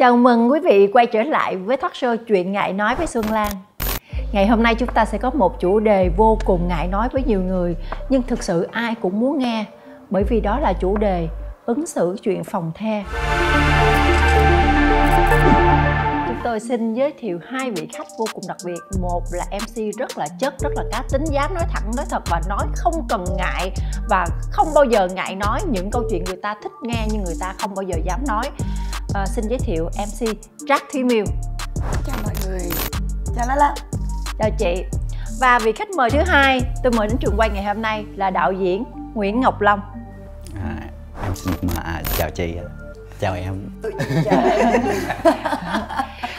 Chào mừng quý vị quay trở lại với talk show Chuyện Ngại Nói với Xuân Lan. Ngày hôm nay chúng ta sẽ có một chủ đề vô cùng ngại nói với nhiều người, Nhưng thực sự ai cũng muốn nghe, Bởi vì đó là chủ đề ứng xử chuyện phòng the tôi xin giới thiệu hai vị khách vô cùng đặc biệt. Một là MC rất là chất, rất là cá tính Dám nói thẳng, nói thật và nói không cần ngại Và không bao giờ ngại nói những câu chuyện người ta thích nghe Nhưng người ta không bao giờ dám nói. À, Xin giới thiệu MC Jack Thúy Miêu. Chào mọi người. Chào Lala. Chào chị. Và vị khách mời thứ hai tôi mời đến trường quay ngày hôm nay là đạo diễn Nguyễn Ngọc Long. À, em xin mà chào chị chào em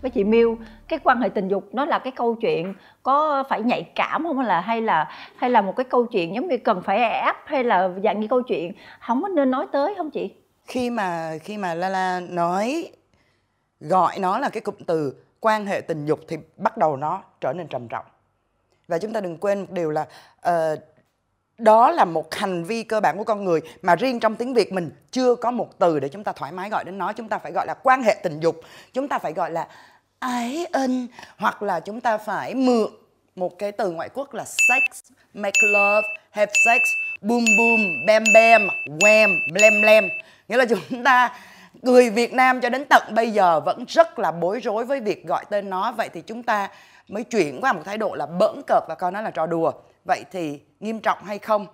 với chị Miu. Cái quan hệ tình dục nó là cái câu chuyện có phải nhạy cảm không? Hay là hay là hay là một cái câu chuyện giống như cần phải ép hay là dạng như câu chuyện không có nên nói tới không chị? Khi mà khi mà La La nói gọi nó là cái cụm từ quan hệ tình dục thì bắt đầu nó trở nên trầm trọng. Và chúng ta đừng quên một điều là uh, đó là một hành vi cơ bản của con người mà riêng trong tiếng Việt mình chưa có một từ để chúng ta thoải mái gọi đến nó. Chúng ta phải gọi là quan hệ tình dục. Chúng ta phải gọi là ái ân. Hoặc là chúng ta phải mượn một cái từ ngoại quốc là sex make love have sex boom boom bam bam wham blem blem. Nghĩa là chúng ta người Việt Nam cho đến tận bây giờ vẫn rất là bối rối với việc gọi tên nó. Vậy thì chúng ta mới chuyển qua một thái độ là bỡn cợt và coi nó là trò đùa. Vậy thì nghiêm trọng hay không?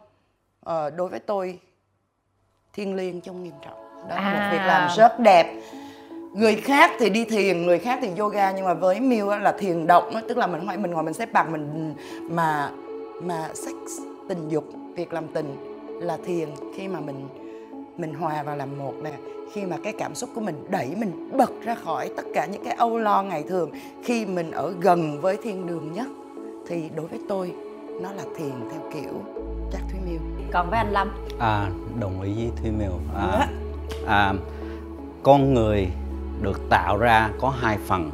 Ờ, đối với tôi thiêng liêng trong nghiêm trọng. Đó là à. một việc làm rất đẹp người khác thì đi thiền người khác thì yoga nhưng mà với Miu là thiền động đó, tức là mình mình ngồi mình xếp bằng mình mà mà sex tình dục việc làm tình là thiền. Khi mà mình mình hòa vào làm một nè khi mà cái cảm xúc của mình đẩy mình bật ra khỏi tất cả những cái âu lo ngày thường khi mình ở gần với thiên đường nhất thì đối với tôi nó là thiền theo kiểu chắc thúy miêu còn với anh lâm? À đồng ý với thúy miêu à, à, con người được tạo ra có hai phần,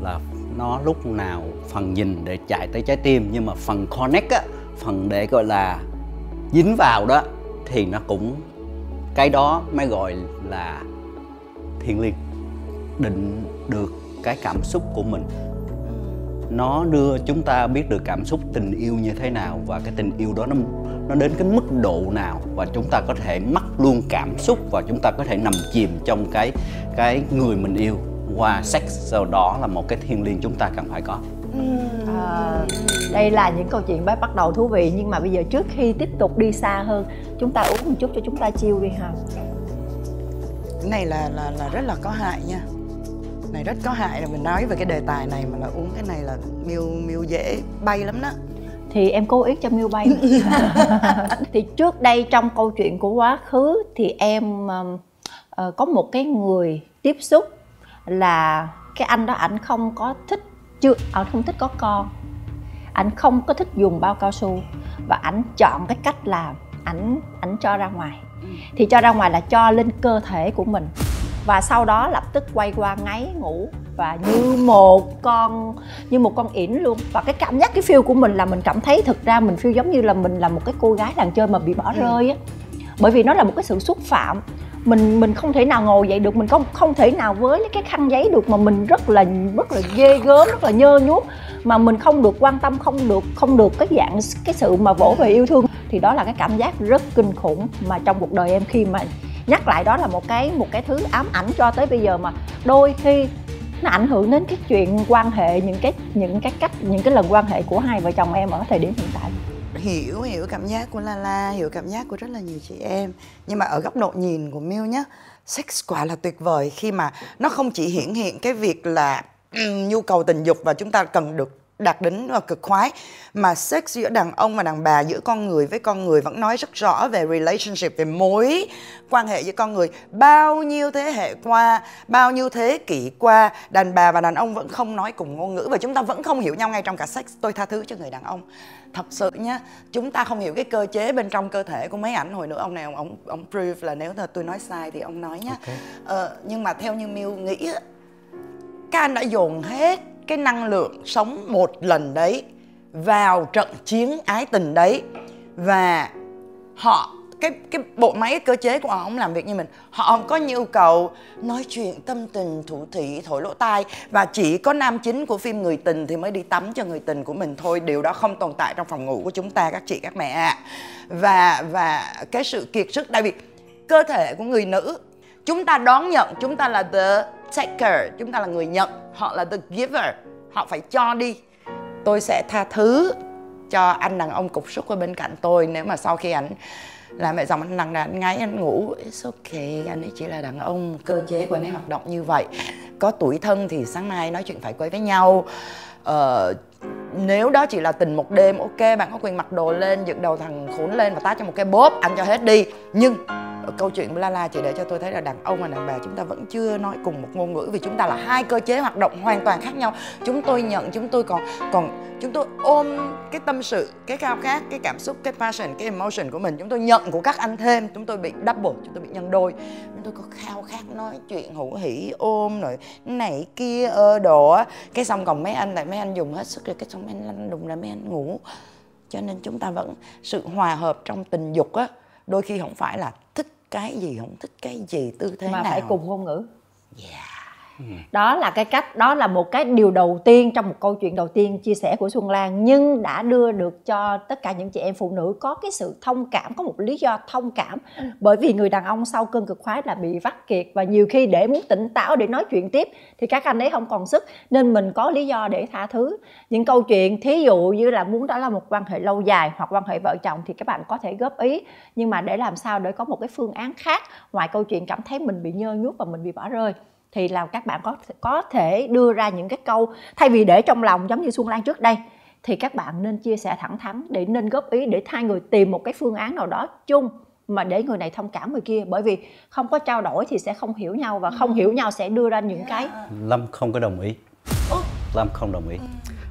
là nó lúc nào phần nhìn để chạy tới trái tim, nhưng mà phần connect á, phần để gọi là dính vào đó, thì nó cũng, cái đó mới gọi là thiền liêng định được cái cảm xúc của mình nó đưa chúng ta biết được cảm xúc tình yêu như thế nào và cái tình yêu đó nó nó đến cái mức độ nào và chúng ta có thể mắc luôn cảm xúc và chúng ta có thể nằm chìm trong cái cái người mình yêu. Qua sex sau đó là một cái thiêng liêng chúng ta cần phải có. À, đây là những câu chuyện bắt đầu thú vị nhưng mà bây giờ trước khi tiếp tục đi xa hơn chúng ta uống một chút cho chúng ta chiêu đi ha. Cái này là là là rất là có hại nha này rất có hại là mình nói về cái đề tài này mà là uống cái này là miêu miêu dễ bay lắm đó. Thì em cố ý cho miêu bay. Thì trước đây trong câu chuyện của quá khứ thì em uh, có một cái người tiếp xúc là cái anh đó ảnh không có thích chưa ảnh không thích có con. Ảnh không có thích dùng bao cao su và ảnh chọn cái cách làm ảnh ảnh cho ra ngoài. Thì cho ra ngoài là cho lên cơ thể của mình và sau đó lập tức quay qua ngáy ngủ. Và như một con như một con ỉn luôn. Và cái cảm giác cái feel của mình là mình cảm thấy thực ra mình feel giống như là mình là một cái cô gái làng chơi mà bị bỏ ừ. rơi á. Bởi vì nó là một cái sự xúc phạm. Mình mình không thể nào ngồi dậy được. Mình không không thể nào với cái khăn giấy được mà mình rất là rất là ghê gớm rất là nhơ nhuốc. Mà mình không được quan tâm không được không được cái dạng cái sự mà vỗ về yêu thương. Thì đó là cái cảm giác rất kinh khủng mà trong cuộc đời em khi mà nhắc lại đó là một cái một cái thứ ám ảnh cho tới bây giờ mà đôi khi nó ảnh hưởng đến cái chuyện quan hệ, những cái những cái cách, những cái lần quan hệ của hai vợ chồng em ở thời điểm hiện tại. Hiểu hiểu cảm giác của La La hiểu cảm giác của rất là nhiều chị em. Nhưng mà ở góc độ nhìn của Miu nhé sex quả là tuyệt vời khi mà nó không chỉ hiển hiện cái việc là ừ, nhu cầu tình dục và chúng ta cần được đạt đến cực khoái. Mà sex giữa đàn ông và đàn bà giữa con người với con người vẫn nói rất rõ về relationship về mối quan hệ giữa con người. Bao nhiêu thế hệ qua bao nhiêu thế kỷ qua đàn bà và đàn ông vẫn không nói cùng ngôn ngữ và chúng ta vẫn không hiểu nhau ngay trong cả sex. Tôi tha thứ cho người đàn ông. Thật sự nhá chúng ta không hiểu cái cơ chế bên trong cơ thể của mấy ảnh hồi nữa. Ông này ông ông, ông prove là nếu là tôi nói sai thì ông nói nhá. Okay. ờ, nhưng mà theo như Miu nghĩ các anh đã dồn hết cái năng lượng sống một lần đấy, vào trận chiến ái tình đấy. Và họ, cái cái bộ máy, cơ chế của họ không làm việc như mình. Họ không có nhu cầu nói chuyện tâm tình thủ thị thổi lỗ tai. Và chỉ có nam chính của phim người tình thì mới đi tắm cho người tình của mình thôi. Điều đó không tồn tại trong phòng ngủ của chúng ta, các chị, các mẹ ạ. Và và cái sự kiệt sức, tại vì cơ thể của người nữ chúng ta đón nhận chúng ta là the taker chúng ta là người nhận họ là the giver họ phải cho đi. Tôi sẽ tha thứ cho anh đàn ông cục súc ở bên cạnh tôi nếu mà sau khi ảnh làm mẹ dòng anh nặng anh ngáy anh ngủ. It's okay anh ấy chỉ là đàn ông cơ chế của anh ấy hoạt động như vậy. Có tuổi thân thì sáng nay nói chuyện phải quay với nhau. Ờ, nếu đó chỉ là tình một đêm ok bạn có quyền mặc đồ lên dựng đầu thằng khốn lên và tát cho một cái bóp ăn cho hết đi. Nhưng Ờ, câu chuyện của La chỉ để cho tôi thấy là đàn ông và đàn bà chúng ta vẫn chưa nói cùng một ngôn ngữ vì chúng ta là hai cơ chế hoạt động hoàn toàn khác nhau. Chúng tôi nhận, chúng tôi còn còn chúng tôi ôm cái tâm sự, cái khao khát, cái cảm xúc, cái passion, cái emotion của mình. Chúng tôi nhận của các anh thêm. Chúng tôi bị double, chúng tôi bị nhân đôi. Chúng tôi có khao khát nói chuyện hữu hỉ, ôm rồi này kia, ơ, đồ cái xong còn mấy anh lại mấy anh dùng hết sức rồi, cái xong mấy anh lăn đùng là mấy anh ngủ. Cho nên chúng ta vẫn sự hòa hợp trong tình dục á. Đôi khi không phải là cái gì không thích cái gì tư thế mà nào phải cùng ngôn ngữ yeah. Đó là cái cách đó là một cái điều đầu tiên trong một câu chuyện đầu tiên chia sẻ của xuân lan nhưng đã đưa được cho tất cả những chị em phụ nữ có cái sự thông cảm có một lý do thông cảm. Bởi vì người đàn ông sau cơn cực khoái là bị vắt kiệt và nhiều khi để muốn tỉnh táo để nói chuyện tiếp thì các anh ấy không còn sức nên mình có lý do để tha thứ. Những câu chuyện thí dụ như là muốn đó là một quan hệ lâu dài hoặc quan hệ vợ chồng thì các bạn có thể góp ý nhưng mà để làm sao để có một cái phương án khác ngoài câu chuyện cảm thấy mình bị nhơ nhuốc và mình bị bỏ rơi thì là các bạn có có thể đưa ra những cái câu thay vì để trong lòng giống như Xuân Lan trước đây thì các bạn nên chia sẻ thẳng thắn để nên góp ý để hai người tìm một cái phương án nào đó chung mà để người này thông cảm người kia. Bởi vì không có trao đổi thì sẽ không hiểu nhau và không hiểu nhau sẽ đưa ra những cái lâm không có đồng ý. Lâm không đồng ý.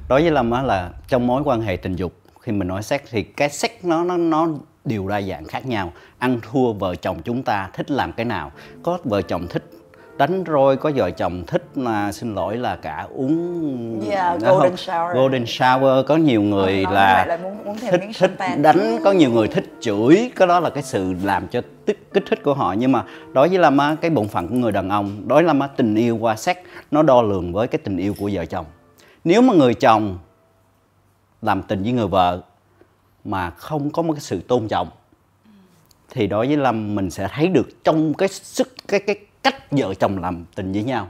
Đối với lâm á là trong mối quan hệ tình dục khi mình nói sex thì cái sex nó nó nó đều đa dạng khác nhau. Ăn thua vợ chồng chúng ta thích làm cái nào? Có vợ chồng thích đánh roi có vợ chồng thích mà xin lỗi là cả uống Yeah, nó golden không- shower. golden shower có nhiều người Nói là lại muốn thêm thích thích đánh có nhiều người thích chửi cái đó là cái sự làm cho tích kích thích của họ. Nhưng mà đối với Lâm á cái bổn phận của người đàn ông đối với Lâm á tình yêu qua sex nó đo lường với cái tình yêu của vợ chồng. Nếu mà người chồng làm tình với người vợ mà không có một cái sự tôn trọng thì đối với Lâm mình sẽ thấy được trong cái sức cái cái cách vợ chồng làm tình với nhau.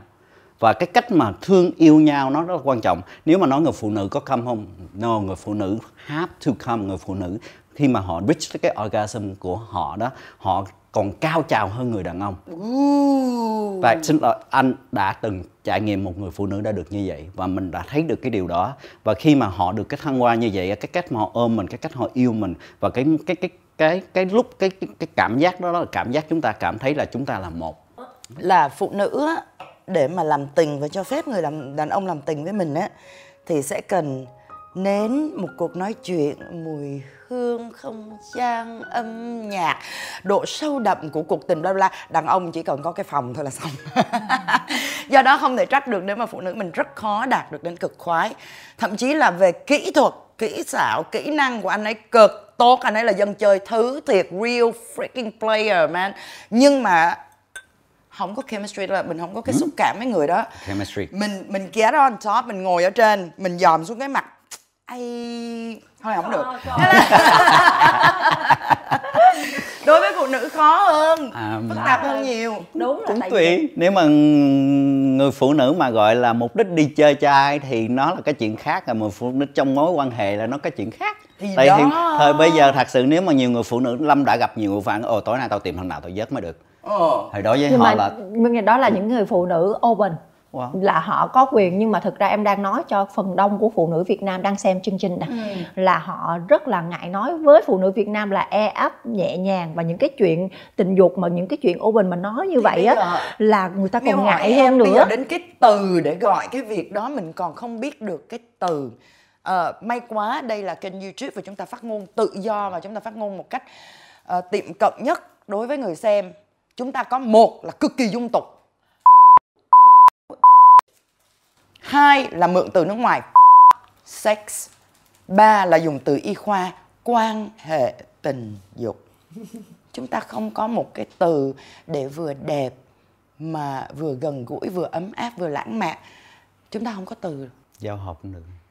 Và cái cách mà thương yêu nhau nó rất là quan trọng. Nếu mà nói người phụ nữ có come không no người phụ nữ have to come người phụ nữ khi mà họ reach cái orgasm của họ đó họ còn cao trào hơn người đàn ông. Và xin lỗi anh đã từng trải nghiệm một người phụ nữ đã được như vậy và mình đã thấy được cái điều đó. Và khi mà họ được cái thăng hoa như vậy cái cách mà họ ôm mình cái cách họ yêu mình và cái cái cái cái cái lúc cái cái, cái cảm giác đó, đó là cảm giác chúng ta cảm thấy là chúng ta là một là phụ nữ á, để mà làm tình và cho phép người làm đàn ông làm tình với mình á thì sẽ cần nến một cuộc nói chuyện mùi hương không gian âm nhạc độ sâu đậm của cuộc tình bla bla đàn ông chỉ cần có cái phòng thôi là xong. Do đó không thể trách được nếu mà phụ nữ mình rất khó đạt được đến cực khoái. Thậm chí là về kỹ thuật kỹ xảo kỹ năng của anh ấy cực tốt. Anh ấy là dân chơi thứ thiệt real freaking player man. Nhưng mà không có chemistry là mình không có cái xúc cảm với người đó. Chemistry. Mình mình get on top mình ngồi ở trên mình dòm xuống cái mặt. Ai thôi không được. Là- đối với phụ nữ khó hơn À, phức tạp hơn nhiều. Đúng là cũng tại vì tùy nếu mà người phụ nữ mà gọi là mục đích đi chơi trai thì nó là cái chuyện khác rồi mà phụ nữ trong mối quan hệ là nó cái chuyện khác. Thì Tại đó. thì thời bây giờ thật sự nếu mà nhiều người phụ nữ lâm đã gặp nhiều người phản ồ tối nay tao tìm thằng nào tao vớt mới được ờ. thì đối với nhưng họ mà là nhưng đó là những người phụ nữ open. Wow. là họ có quyền nhưng mà thực ra em đang nói cho phần đông của phụ nữ Việt Nam đang xem chương trình này là họ rất là ngại nói với phụ nữ Việt Nam là e ấp nhẹ nhàng và những cái chuyện tình dục mà những cái chuyện open mà nói như vậy á là người ta còn ngại hơn bây nữa. giờ đến cái từ để gọi cái việc đó mình còn không biết được cái từ. Ờ, may quá đây là kênh youtube và chúng ta phát ngôn tự do và chúng ta phát ngôn một cách ờ, tiệm cận nhất đối với người xem chúng ta có một là cực kỳ dung tục. Hai là mượn từ nước ngoài. Sex. Ba là dùng từ y khoa, quan hệ tình dục. Chúng ta không có một cái từ để vừa đẹp mà vừa gần gũi, vừa ấm áp, vừa lãng mạn. Chúng ta không có từ. Giao hợp nữa. được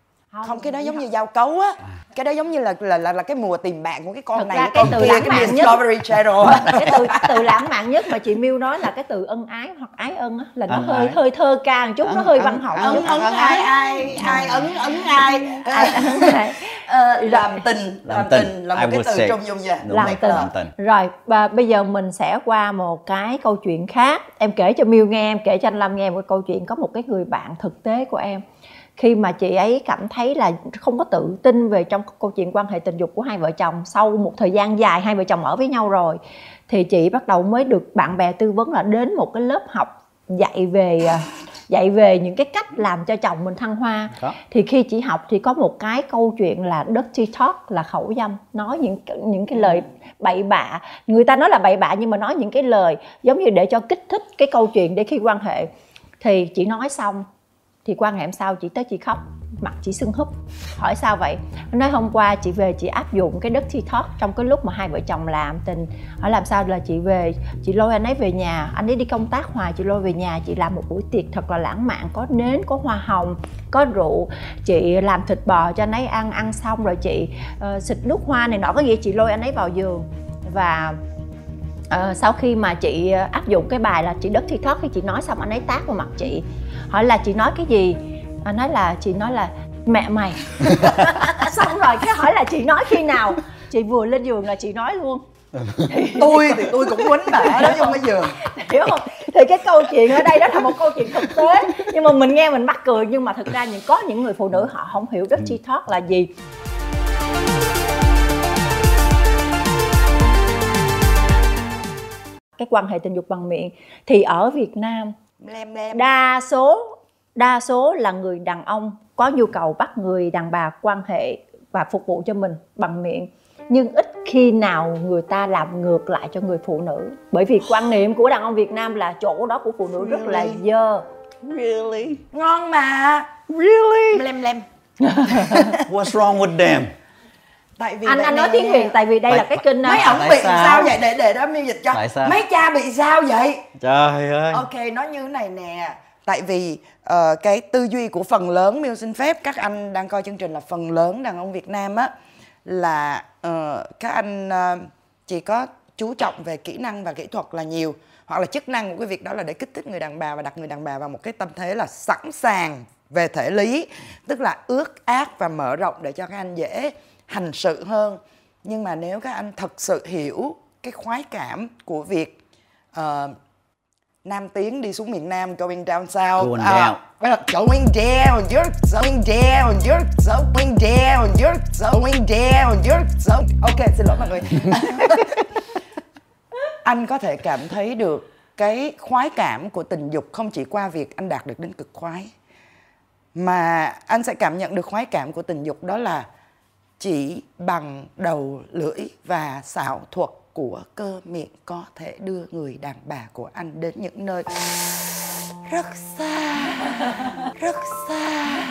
không, cái đó giống như giao cấu á. Cái đó giống như là là là, là cái mùa tìm bạn của cái con Thật này ra cái con từ kia, lãng cái mạn nhất- Discovery Channel á. cái từ từ lãng mạn nhất mà chị Miu nói là cái từ ân ái hoặc ái ân á là nó Ân hơi ái. hơi thơ ca một chút nó hơi văn hậu ấn chút. ấn ai ai ai ấn ấn ai. Ờ, làm tình làm tình. là một cái từ trong dùng nhà Đúng làm tình. làm tình. rồi và bây giờ mình sẽ qua một cái câu chuyện khác. Em kể cho Miu nghe em kể cho anh Lâm nghe một cái câu chuyện có một cái người bạn thực tế của em khi mà chị ấy cảm thấy là không có tự tin về trong câu chuyện quan hệ tình dục của hai vợ chồng sau một thời gian dài hai vợ chồng ở với nhau rồi thì chị bắt đầu mới được bạn bè tư vấn là đến một cái lớp học dạy về à, dạy về những cái cách làm cho chồng mình thăng hoa. Có. thì khi chị học thì có một cái câu chuyện là dirty talk là khẩu dâm nói những những cái lời bậy bạ. Người ta nói là bậy bạ nhưng mà nói những cái lời giống như để cho kích thích cái câu chuyện để khi quan hệ. Thì chị nói xong thì quan hệ sau chị tới chị khóc mặt chị sưng húp. Hỏi sao vậy? Nói hôm qua chị về chị áp dụng cái đất thi thoát trong cái lúc mà hai vợ chồng làm tình. Hỏi làm sao là chị về chị lôi anh ấy về nhà. Anh ấy đi công tác hoài chị lôi về nhà chị làm một buổi tiệc thật là lãng mạn. Có nến có hoa hồng có rượu. Chị làm thịt bò cho anh ấy ăn ăn xong rồi chị uh, xịt nước hoa này nọ. Có nghĩa chị lôi anh ấy vào giường. Và uh, sau khi mà chị áp dụng cái bài là chị đất thi thoát khi chị nói xong anh ấy tác vào mặt chị hỏi là chị nói cái gì? Anh nói là chị nói là mẹ mày. Xong rồi cái hỏi là chị nói khi nào? Chị vừa lên giường là chị nói luôn. Tôi thì tôi cũng quýnh bả đó trong cái giường. Hiểu không? Thì cái câu chuyện ở đây đó là một câu chuyện thực tế. Nhưng mà mình nghe mình mắc cười nhưng mà thực ra những có những người phụ nữ họ không hiểu đất chi thoát là gì. Cái quan hệ tình dục bằng miệng. Thì ở Việt Nam lem lem. Đa số đa số là người đàn ông có nhu cầu bắt người đàn bà quan hệ và phục vụ cho mình bằng miệng. Nhưng ít khi nào người ta làm ngược lại cho người phụ nữ. Bởi vì quan niệm của đàn ông Việt Nam là chỗ đó của phụ nữ rất là dơ. Really? ngon mà. Really? lem lem. What's wrong with them? Tại vì anh anh nói tiếng Việt tại vì đây Tại- là cái kênh mấy uh, ổng Tại bị sao? sao vậy để để đó miêu dịch cho Tại sao? mấy cha bị sao vậy Trời ơi. ok nói như thế này nè tại vì ờ, cái tư duy của phần lớn miêu xin phép các anh đang coi chương trình là phần lớn đàn ông Việt Nam á là ờ, các anh ờ, chỉ có chú trọng về kỹ năng và kỹ thuật là nhiều hoặc là chức năng của cái việc đó là để kích thích người đàn bà và đặt người đàn bà vào một cái tâm thế là sẵn sàng về thể lý tức là ước ác và mở rộng để cho các anh dễ hành sự hơn. Nhưng mà nếu các anh thật sự hiểu cái khoái cảm của việc ờ, Nam tiến đi xuống miền Nam going down south Going À, down. là going down you're going down you're going down you're going down you're so ok xin lỗi mọi người. Anh có thể cảm thấy được cái khoái cảm của tình dục không chỉ qua việc anh đạt được đến cực khoái mà anh sẽ cảm nhận được khoái cảm của tình dục đó là chỉ bằng đầu lưỡi và xảo thuật của cơ miệng có thể đưa người đàn bà của anh đến những nơi rất xa rất xa.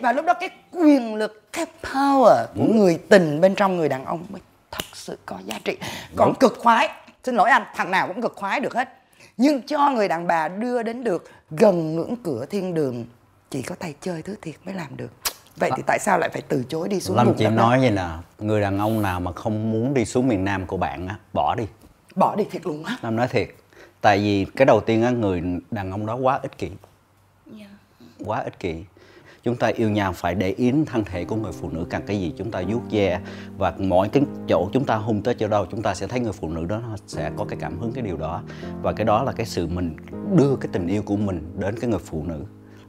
Và lúc đó cái quyền lực cái power của người tình bên trong người đàn ông mới thật sự có giá trị. Còn cực khoái xin lỗi anh thằng nào cũng cực khoái được hết. Nhưng cho người đàn bà đưa đến được gần ngưỡng cửa thiên đường chỉ có tay chơi thứ thiệt mới làm được vậy thì tại sao lại phải từ chối đi xuống Lâm vùng chị đó? nói vậy nè, người đàn ông nào mà không muốn đi xuống miền Nam của bạn á, bỏ đi. bỏ đi thiệt luôn á Lâm nói thiệt. Tại vì cái đầu tiên á, người đàn ông đó quá ích kỷ. Quá ích kỷ. Chúng ta yêu nhau phải để ý đến thân thể của người phụ nữ cần cái gì chúng ta vuốt ve và mỗi cái chỗ chúng ta hung tới chỗ đâu chúng ta sẽ thấy người phụ nữ đó nó sẽ có cái cảm hứng cái điều đó và cái đó là cái sự mình đưa cái tình yêu của mình đến cái người phụ nữ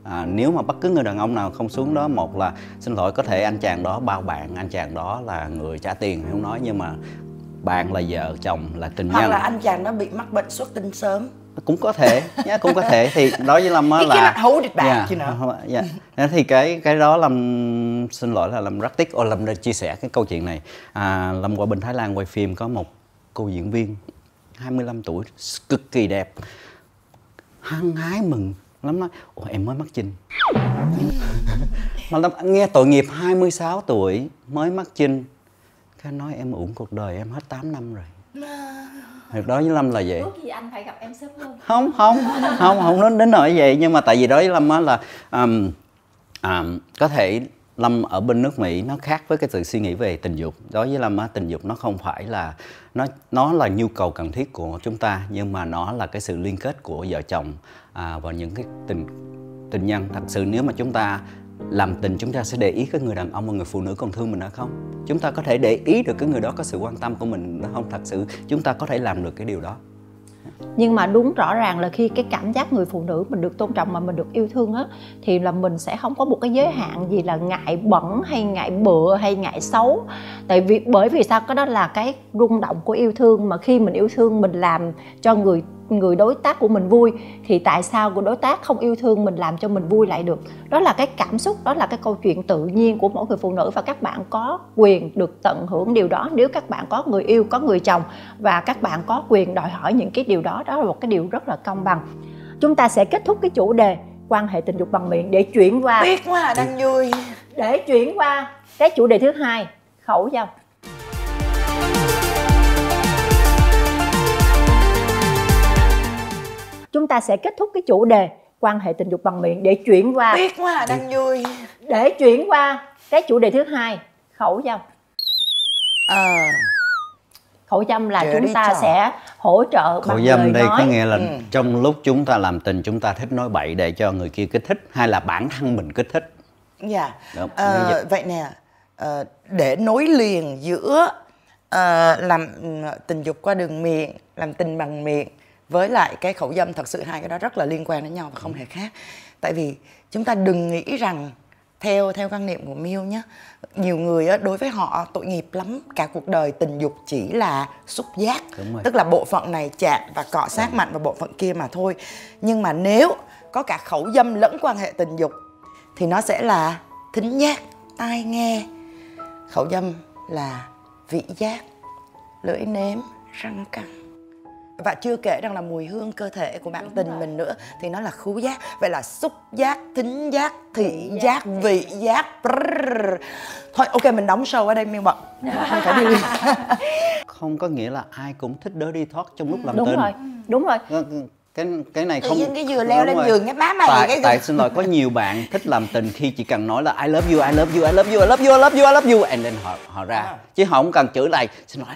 à, nếu mà bất cứ người đàn ông nào không xuống đó một là xin lỗi có thể anh chàng đó bao bạn anh chàng đó là người trả tiền không nói nhưng mà bạn là vợ chồng là tình hoặc nhân. là anh chàng nó bị mắc bệnh xuất tinh sớm. Cũng có thể nhá cũng có thể. Thì đối với lâm á là cannot hold it back, Dạ, you know. dạ. Thế thì cái cái đó lâm xin lỗi là lâm rất tiếc. Ô lâm đã chia sẻ cái câu chuyện này. À, lâm qua bên thái lan quay phim có một cô diễn viên 25 tuổi cực kỳ đẹp. Hăng hái mừng lắm nói ủa em mới mắc chinh. Mà lâm nghe tội nghiệp 26 tuổi mới mắc chinh cái nói em uổng cuộc đời em hết 8 năm rồi. Thật đó với Lâm là vậy. Ước gì anh phải gặp em sớm hơn. Không không không không đến đến nỗi vậy nhưng mà tại vì đối với lâm á là um, um, có thể lâm ở bên nước mỹ nó khác với cái sự suy nghĩ về tình dục. Đối với lâm á tình dục nó không phải là nó nó là nhu cầu cần thiết của chúng ta nhưng mà nó là cái sự liên kết của vợ chồng à, và những cái tình tình nhân. Thật sự nếu mà chúng ta làm tình chúng ta sẽ để ý cái người đàn ông và người phụ nữ còn thương mình hay không? Chúng ta có thể để ý được cái người đó có sự quan tâm của mình nó không? Thật sự chúng ta có thể làm được cái điều đó. Nhưng mà đúng rõ ràng là khi cái cảm giác người phụ nữ mình được tôn trọng mà mình được yêu thương á thì là mình sẽ không có một cái giới hạn gì là ngại bẩn hay ngại bựa hay ngại xấu. Tại vì bởi vì sao? Cái đó là cái rung động của yêu thương. Mà khi mình yêu thương mình làm cho người người đối tác của mình vui thì tại sao của đối tác không yêu thương mình làm cho mình vui lại được? Đó là cái cảm xúc đó là cái câu chuyện tự nhiên của mỗi người phụ nữ và các bạn có quyền được tận hưởng điều đó. Nếu các bạn có người yêu có người chồng và các bạn có quyền đòi hỏi những cái điều đó đó là một cái điều rất là công bằng. Chúng ta sẽ kết thúc cái chủ đề quan hệ tình dục bằng miệng để chuyển qua biết quá đang vui. Để chuyển qua cái chủ đề thứ hai khẩu dâm chúng ta sẽ kết thúc cái chủ đề quan hệ tình dục bằng miệng để chuyển qua biết quá à, đang vui để chuyển qua cái chủ đề thứ hai khẩu dâm ờ khẩu dâm là Kệ chúng ta trời. sẽ hỗ trợ Khẩu bằng dâm đây nói có nghĩa là Ừ. trong lúc chúng ta làm tình chúng ta thích nói bậy để cho người kia kích thích hay là bản thân mình kích thích. Dạ. Đúng, Ờ, như vậy. vậy nè, ờ, để nối liền giữa làm ừ, tình dục qua đường miệng, làm tình bằng miệng với lại cái khẩu dâm thật sự hai cái đó rất là liên quan đến nhau và không hề khác. Tại vì chúng ta đừng nghĩ rằng theo theo quan niệm của Miu nhé, nhiều người á, đối với họ tội nghiệp lắm, cả cuộc đời tình dục chỉ là xúc giác, tức là bộ phận này chạm và cọ sát mạnh vào bộ phận kia mà thôi. Nhưng mà nếu có cả khẩu dâm lẫn quan hệ tình dục thì nó sẽ là thính giác, tai nghe. Khẩu dâm là vị giác, lưỡi nếm, răng cắn. Và chưa kể rằng là mùi hương cơ thể của bạn tình mình nữa thì nó là khứu giác. Vậy là xúc giác, thính giác, thị giác, vị giác. Brrr. Thôi ok mình đóng show ở đây miêu bận. Phải đi. Không có nghĩa là ai cũng thích dirty talk trong lúc làm đúng tình. rồi đúng rồi Cái- Cái cái này không cái vừa leo lên Đúng rồi. giường cái má mày tại, cái tại xin lỗi có nhiều bạn thích làm tình khi chỉ cần nói là I love you, I love you, I love you, I love you, I love you, I love you and then họ họ ra À. chứ họ không cần chửi lại xin lỗi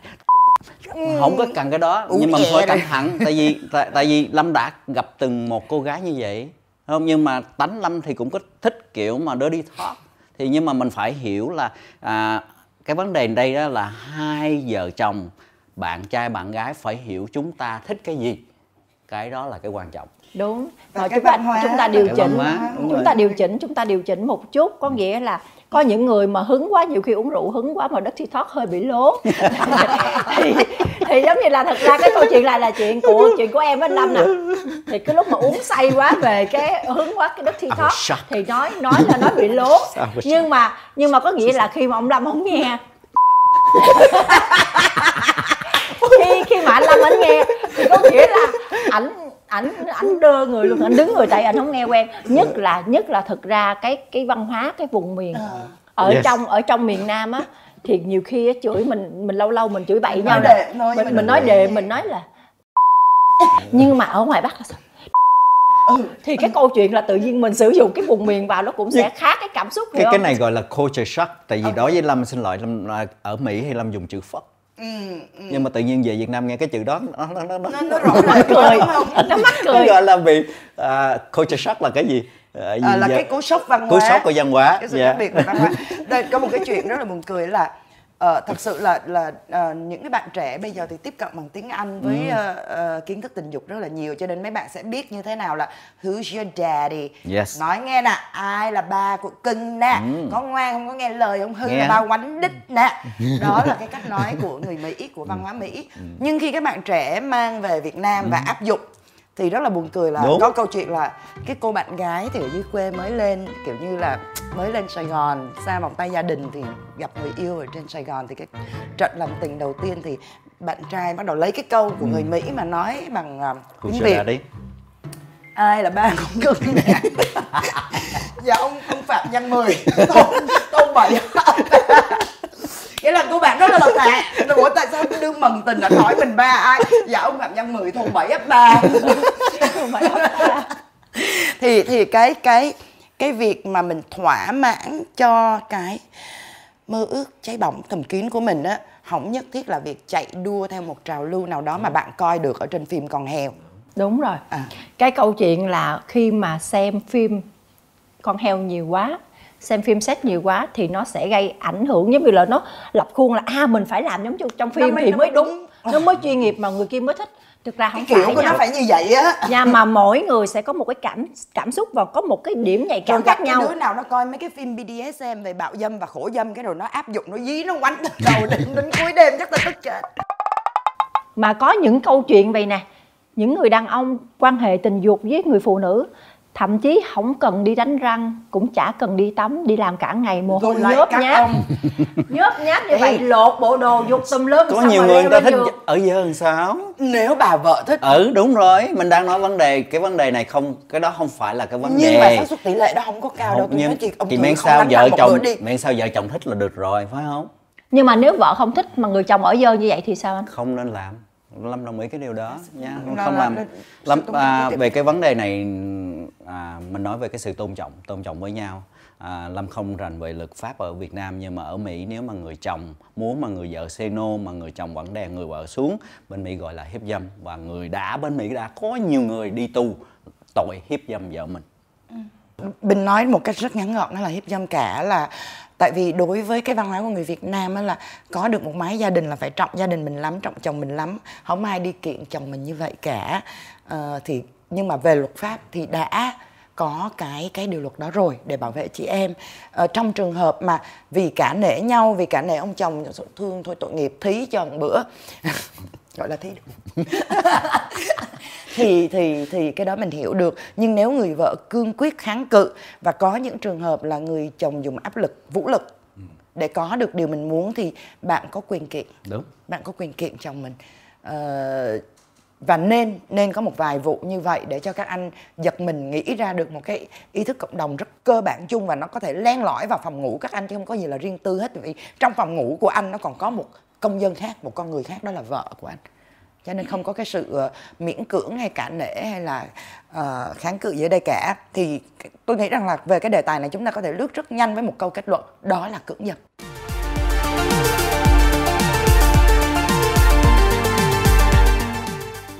không có cần cái đó Ú nhưng mà mình phải căng thẳng tại vì tại, tại vì lâm đã gặp từng một cô gái như vậy. Không nhưng mà tánh lâm thì cũng có thích kiểu mà dirty talk. Thì nhưng mà mình phải hiểu là à, cái vấn đề đây đó là hai vợ chồng bạn trai bạn gái phải hiểu chúng ta thích cái gì. Cái đó là cái quan trọng. Đúng. Và Rồi cái chúng ta chúng ta điều chỉnh chúng rồi. ta điều chỉnh chúng ta điều chỉnh một chút. Có nghĩa là có những người mà hứng quá nhiều khi uống rượu hứng quá mà đất thi thoát hơi bị lố. Thì, thì giống như là thật ra cái câu chuyện này là chuyện của chuyện của em với anh Lâm nè. Thì cái lúc mà uống say quá về cái hứng quá cái đất thi thoát thì nói nói là nói bị lố. Nhưng mà nhưng mà có nghĩa là khi mà ông Lâm không nghe. Khi khi mà anh Lâm anh nghe thì có nghĩa là ảnh ảnh ảnh đưa người luôn ảnh đứng người tại ảnh không nghe quen. Nhất là nhất là thực ra cái cái văn hóa cái vùng miền ở Yes. trong ở trong miền Nam á thì nhiều khi á, chửi mình mình lâu lâu mình chửi bậy nhau đề, nè. nói mình, mình nói đề. mình nói là nhưng mà ở ngoài Bắc là sao? Thì cái câu chuyện là tự nhiên mình sử dụng cái vùng miền vào nó cũng sẽ khác cái cảm xúc cái cái này gọi là culture shock tại vì đối với lâm xin lỗi lâm là ở mỹ thì lâm dùng chữ fuck Ừ, ừ. nhưng mà tự nhiên về việt nam nghe cái chữ đó nó nó nó, nó, Nó, nó rõ ràng cười. nó mắc nó cười. gọi là bị à, culture shock là cái gì? À, gì À, là giờ- cái cú sốc văn hóa. cú sốc của văn hóa cái sự dạ. khác biệt về văn hóa. Đây có một cái chuyện rất là buồn cười là ờ, thật sự là là ờ, những cái bạn trẻ bây giờ thì tiếp cận bằng tiếng Anh với Ừ. ờ, ờ, kiến thức tình dục rất là nhiều cho nên mấy bạn sẽ biết như thế nào là who's your daddy Yes. nói nghe nè ai là ba của cưng nè có ngoan không có nghe lời không hư Ừ. Nghe. là ba quánh đít nè đó là cái cách nói của người Mỹ của văn hóa Mỹ Ừ. nhưng khi các bạn trẻ mang về Việt Nam và áp dụng thì rất là buồn cười là Đúng. có câu chuyện là cái cô bạn gái thì ở dưới quê mới lên kiểu như là mới lên Sài Gòn xa vòng tay gia đình thì gặp người yêu ở trên Sài Gòn thì cái trận làm tình đầu tiên thì bạn trai bắt đầu lấy cái câu của người Mỹ mà nói bằng uh, tiếng Việt. daddy ai là ba con cưng nè dạ ông ông phạm văn mười. Tôn tôn bảy nghĩa là cô bạn rất là lật tệ ủa tại sao đương mần tình anh hỏi mình ba ai? Dạ ông phạm văn mười thôn bảy ấp ba. Thì thì cái cái cái việc mà mình thỏa mãn cho cái mơ ước cháy bỏng thầm kín của mình á không nhất thiết là việc chạy đua theo một trào lưu nào đó mà bạn coi được ở trên phim còn heo. Đúng rồi. À. cái câu chuyện là khi mà xem phim con heo nhiều quá xem phim sách nhiều quá thì nó sẽ gây ảnh hưởng giống như là nó lập khuôn là à mình phải làm giống như trong phim mới- thì mới đúng đúng. nó mới chuyên nghiệp mà người kia mới thích. Thực ra không cái kiểu phải của nha. nó phải như vậy á. Nha mà mỗi người sẽ có một cái cảm cảm xúc và có một cái điểm nhạy cảm khác nhau. đứa nào nó coi mấy cái phim BDSM về bạo dâm và khổ dâm cái rồi nó áp dụng nó dí nó quánh từ đầu đến đến cuối đêm chắc ta tức chết. Mà có những câu chuyện vậy nè. Những người đàn ông quan hệ tình dục với người phụ nữ thậm chí không cần đi đánh răng cũng chả cần đi tắm đi làm cả ngày mồ hôi nhớp nháp. ông nhớp nháp như Ê. vậy lột bộ đồ dục tùm lum có nhiều người người ta thích giường. ở dơ làm sao? Nếu bà vợ thích. Ừ đúng rồi. Mình đang nói vấn đề cái vấn đề này không cái đó không phải là cái vấn nhưng mà đề xác suất tỷ lệ đó không có cao đâu. Không, tôi nhưng nói chị ông miễn không sao vợ chồng miễn sao vợ chồng thích là được rồi phải không? Nhưng mà nếu vợ không thích mà người chồng ở dơ như vậy thì sao anh? Không nên làm lâm đồng ý cái điều đó nha. Nó không là- làm lâm à, về cái vấn đề này à, mình nói về cái sự tôn trọng tôn trọng với nhau. À, lâm không rành về luật pháp ở việt nam nhưng mà ở mỹ nếu mà người chồng muốn mà người vợ say no mà người chồng vẫn đè người vợ xuống bên mỹ gọi là hiếp dâm. Và người đã bên mỹ đã có nhiều người đi tù tội hiếp dâm vợ mình. Bình nói một cách rất ngắn gọn đó là hiếp dâm cả là tại vì đối với cái văn hóa của người Việt Nam á là có được một mái gia đình là phải trọng gia đình mình lắm trọng chồng mình lắm. Không ai đi kiện chồng mình như vậy cả. Ờ, thì nhưng mà về luật pháp thì đã có cái cái điều luật đó rồi để bảo vệ chị em. Ờ, trong trường hợp mà vì cả nể nhau vì cả nể ông chồng thương thôi tội nghiệp thí cho một bữa. Gọi là thí thì thì thì cái đó mình hiểu được. Nhưng nếu người vợ cương quyết kháng cự và có những trường hợp là người chồng dùng áp lực vũ lực để có được điều mình muốn thì bạn có quyền kiện đúng. Bạn có quyền kiện chồng mình. Ờ, và nên nên có một vài vụ như vậy để cho các anh giật mình nghĩ ra được một cái ý thức cộng đồng rất cơ bản chung và nó có thể len lỏi vào phòng ngủ các anh chứ không có gì là riêng tư hết. Vì trong phòng ngủ của anh nó còn có một công dân khác một con người khác đó là vợ của anh cho nên không có cái sự ờ, miễn cưỡng hay cả nể hay là uh, kháng cự gì ở đây cả. Thì tôi nghĩ rằng là về cái đề tài này chúng ta có thể lướt rất nhanh với một câu kết luận đó là cưỡng dâm.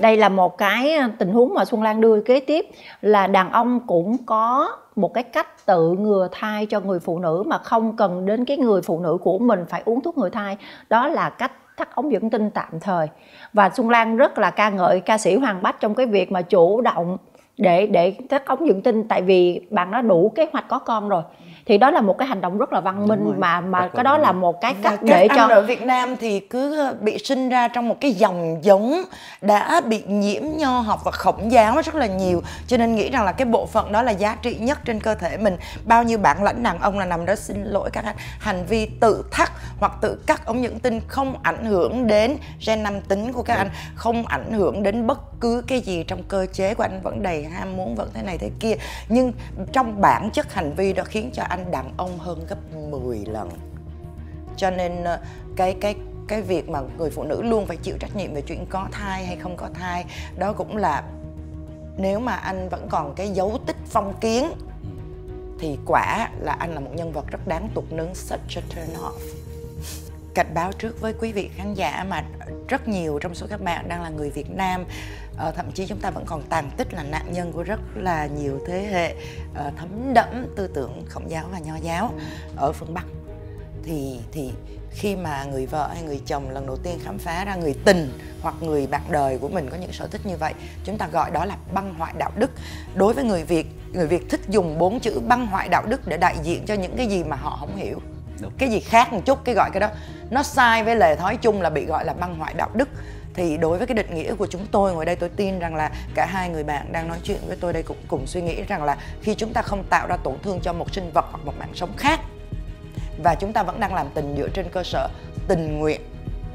Đây là một cái ờ, tình huống mà xuân lan đưa kế tiếp là đàn ông cũng có một cái cách tự ngừa thai cho người phụ nữ mà không cần đến cái người phụ nữ của mình phải uống thuốc ngừa thai. Đó là cách thắt ống dẫn tinh tạm thời. Và xuân lan rất là ca ngợi ca sĩ hoàng bách trong cái việc mà chủ động để để thắt ống dẫn tinh, tại vì bạn đã đủ kế hoạch có con rồi thì đó là một cái hành động rất là văn minh mà mà rất cái đó là một cái cách các để cho ở Việt Nam thì cứ ờ, bị sinh ra trong một cái dòng giống đã bị nhiễm nho học và khổng giáo rất là nhiều. Cho nên nghĩ rằng là cái bộ phận đó là giá trị nhất trên cơ thể mình. Bao nhiêu bản lãnh đàn ông là nằm đó xin lỗi các anh. Hành vi tự thắt hoặc tự cắt ống dẫn tinh không ảnh hưởng đến gen nam tính của các anh không ảnh hưởng đến bất cứ cái gì trong cơ chế của anh. Vẫn đầy ham muốn vẫn thế này thế kia. Nhưng trong bản chất hành vi đó khiến cho anh đàn ông hơn gấp 10 lần. Cho nên ờ, cái cái cái việc mà người phụ nữ luôn phải chịu trách nhiệm về chuyện có thai hay không có thai, đó cũng là nếu mà anh vẫn còn cái dấu tích phong kiến, thì quả là anh là một nhân vật rất đáng tục nướng such a turn off cảnh báo trước với quý vị khán giả mà rất nhiều trong số các bạn đang là người Việt Nam. Ờ, thậm chí chúng ta vẫn còn tàn tích là nạn nhân của rất là nhiều thế hệ ờ, thấm đẫm tư tưởng khổng giáo và nho giáo ở phương Bắc. Thì thì khi mà người vợ hay người chồng lần đầu tiên khám phá ra người tình hoặc người bạn đời của mình có những sở thích như vậy chúng ta gọi đó là băng hoại đạo đức. Đối với người việt người việt thích dùng bốn chữ băng hoại đạo đức để đại diện cho những cái gì mà họ không hiểu. Đúng. cái gì khác một chút, cái gọi cái đó nó sai với lề thói chung là bị gọi là băng hoại đạo đức thì đối với cái định nghĩa của chúng tôi ngồi đây, tôi tin rằng là cả hai người bạn đang nói chuyện với tôi đây cũng cùng suy nghĩ rằng là khi chúng ta không tạo ra tổn thương cho một sinh vật hoặc một mạng sống khác, và chúng ta vẫn đang làm tình dựa trên cơ sở tình nguyện,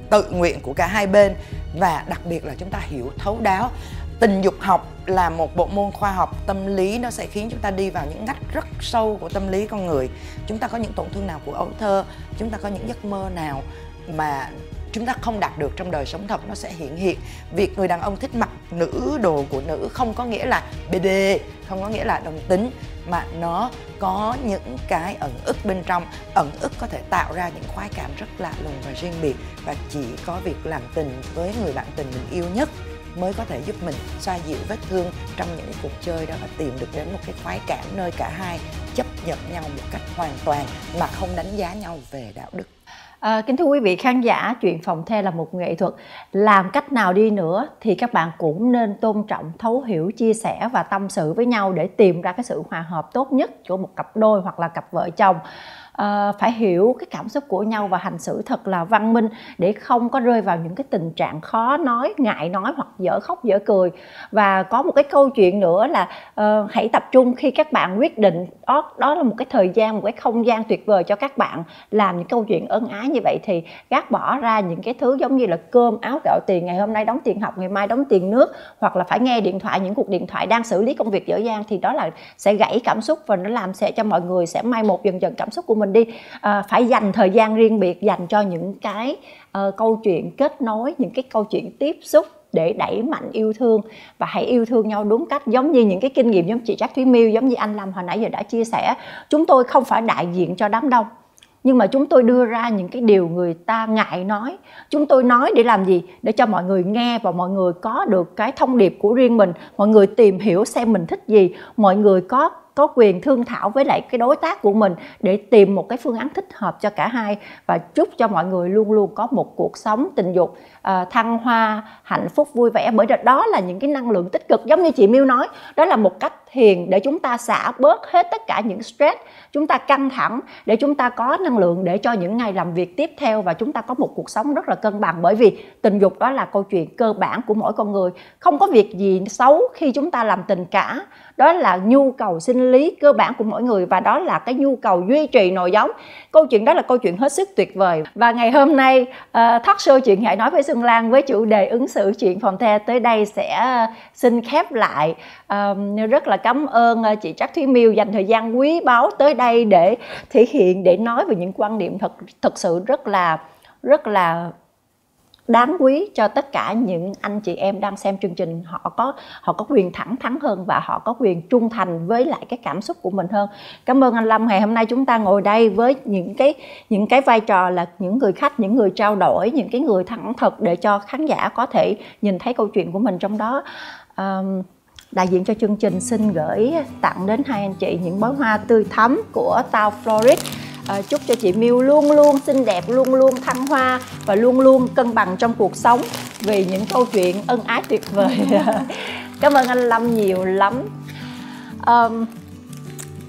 tự nguyện của cả hai bên, và đặc biệt là chúng ta hiểu thấu đáo tình dục học là một bộ môn khoa học, tâm lý nó sẽ khiến chúng ta đi vào những ngách rất sâu của tâm lý con người. Chúng ta có những tổn thương nào của ấu thơ, chúng ta có những giấc mơ nào mà chúng ta không đạt được trong đời sống thật nó sẽ hiện hiện. Việc người đàn ông thích mặc nữ đồ của nữ không có nghĩa là bd không có nghĩa là đồng tính, mà nó có những cái ẩn ức bên trong. Ẩn ức có thể tạo ra những khoái cảm rất lạ lùng và riêng biệt và chỉ có việc làm tình với người bạn tình mình yêu nhất mới có thể giúp mình xoa dịu vết thương trong những cuộc chơi đó và tìm được đến một cái khoái cảm nơi cả hai chấp nhận nhau một cách hoàn toàn mà không đánh giá nhau về đạo đức À, kính thưa quý vị khán giả, chuyện phòng the là một nghệ thuật. Làm cách nào đi nữa thì các bạn cũng nên tôn trọng, thấu hiểu, chia sẻ và tâm sự với nhau để tìm ra cái sự hòa hợp tốt nhất của một cặp đôi hoặc là cặp vợ chồng uh, phải hiểu cái cảm xúc của nhau và hành xử thật là văn minh để không có rơi vào những cái tình trạng khó nói ngại nói hoặc dở khóc dở cười. Và có một cái câu chuyện nữa là uh, hãy tập trung khi các bạn quyết định. Đó đó là một cái thời gian một cái không gian tuyệt vời cho các bạn làm những câu chuyện ân ái như vậy thì gác bỏ ra những cái thứ giống như là cơm áo gạo tiền ngày hôm nay đóng tiền học ngày mai đóng tiền nước hoặc là phải nghe điện thoại những cuộc điện thoại đang xử lý công việc dở dang thì đó là sẽ gãy cảm xúc và nó làm sẽ cho mọi người sẽ mai một dần dần cảm xúc của mình mình đi. À, phải dành thời gian riêng biệt dành cho những cái uh, câu chuyện kết nối những cái câu chuyện tiếp xúc để đẩy mạnh yêu thương. Và hãy yêu thương nhau đúng cách giống như những cái kinh nghiệm giống chị Jack Thúy Miêu giống như anh Lâm hồi nãy giờ đã chia sẻ. Chúng tôi không phải đại diện cho đám đông nhưng mà chúng tôi đưa ra những cái điều người ta ngại nói. Chúng tôi nói để làm gì? Để cho mọi người nghe và mọi người có được cái thông điệp của riêng mình. Mọi người tìm hiểu xem mình thích gì. Mọi người có có quyền thương thảo với lại cái đối tác của mình để tìm một cái phương án thích hợp cho cả hai. Và chúc cho mọi người luôn luôn có một cuộc sống tình dục uh, thăng hoa hạnh phúc vui vẻ. Bởi đó là những cái năng lượng tích cực. Giống như chị Miêu nói đó là một cách thiền để chúng ta xả bớt hết tất cả những stress chúng ta căng thẳng để chúng ta có năng lượng để cho những ngày làm việc tiếp theo và chúng ta có một cuộc sống rất là cân bằng. Bởi vì tình dục đó là câu chuyện cơ bản của mỗi con người. Không có việc gì xấu khi chúng ta làm tình cả. Đó là nhu cầu sinh lý cơ bản của mỗi người và đó là cái nhu cầu duy trì nồi giống. Câu chuyện đó là câu chuyện hết sức tuyệt vời. Và ngày hôm nay uh, talk show chuyện hãy nói với Xuân Lan với chủ đề ứng xử chuyện phòng the tới đây sẽ ờ, xin khép lại. Um, rất là cảm ơn ờ, chị Trác Thúy Miêu dành thời gian quý báu tới đây để thể hiện để nói về những quan điểm thật thật sự rất là rất là đáng quý cho tất cả những anh chị em đang xem chương trình. Họ có họ có quyền thẳng thắn hơn và họ có quyền trung thành với lại cái cảm xúc của mình hơn. Cảm ơn anh Lâm. Ngày hôm nay chúng ta ngồi đây với những cái những cái vai trò là những người khách những người trao đổi những cái người thẳng thật để cho khán giả có thể nhìn thấy câu chuyện của mình trong đó. Um, đại diện cho chương trình xin gửi tặng đến hai anh chị những bó hoa tươi thắm của Tao Florid à, chúc cho chị Miu luôn luôn xinh đẹp luôn luôn thăng hoa và luôn luôn cân bằng trong cuộc sống vì những câu chuyện ân ái tuyệt vời. Cảm ơn anh Lâm nhiều lắm. Um,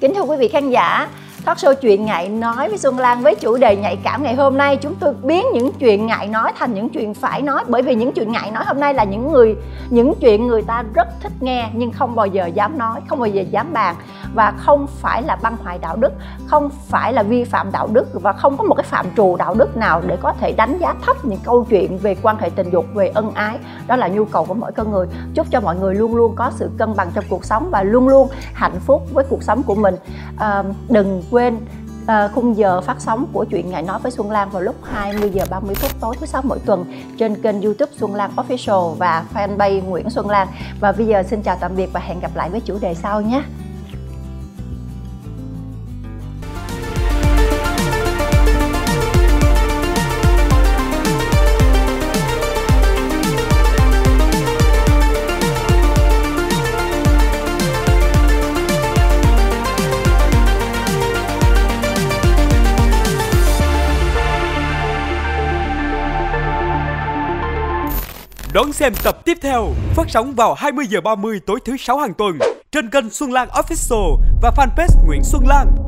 kính thưa quý vị khán giả Talk show chuyện ngại nói với Xuân Lan với chủ đề nhạy cảm ngày hôm nay. Chúng tôi biến những chuyện ngại nói thành những chuyện phải nói bởi vì những chuyện ngại nói hôm nay là những người những chuyện người ta rất thích nghe nhưng không bao giờ dám nói, không bao giờ dám bàn và không phải là băng hoại đạo đức, không phải là vi phạm đạo đức và không có một cái phạm trù đạo đức nào để có thể đánh giá thấp những câu chuyện về quan hệ tình dục, về ân ái. Đó là nhu cầu của mỗi con người. Chúc cho mọi người luôn luôn có sự cân bằng trong cuộc sống và luôn luôn hạnh phúc với cuộc sống của mình. À, đừng quên À, khung giờ phát sóng của chuyện ngày nói với Xuân Lan vào lúc 20 giờ 30 phút tối thứ sáu mỗi tuần trên kênh YouTube Xuân Lan Official và fanpage Nguyễn Xuân Lan. Và bây giờ xin chào tạm biệt và hẹn gặp lại với chủ đề sau nhé. Xem tập tiếp theo phát sóng vào 20 giờ 30 tối thứ sáu hàng tuần trên kênh Xuân Lan Official và fanpage Nguyễn Xuân Lan.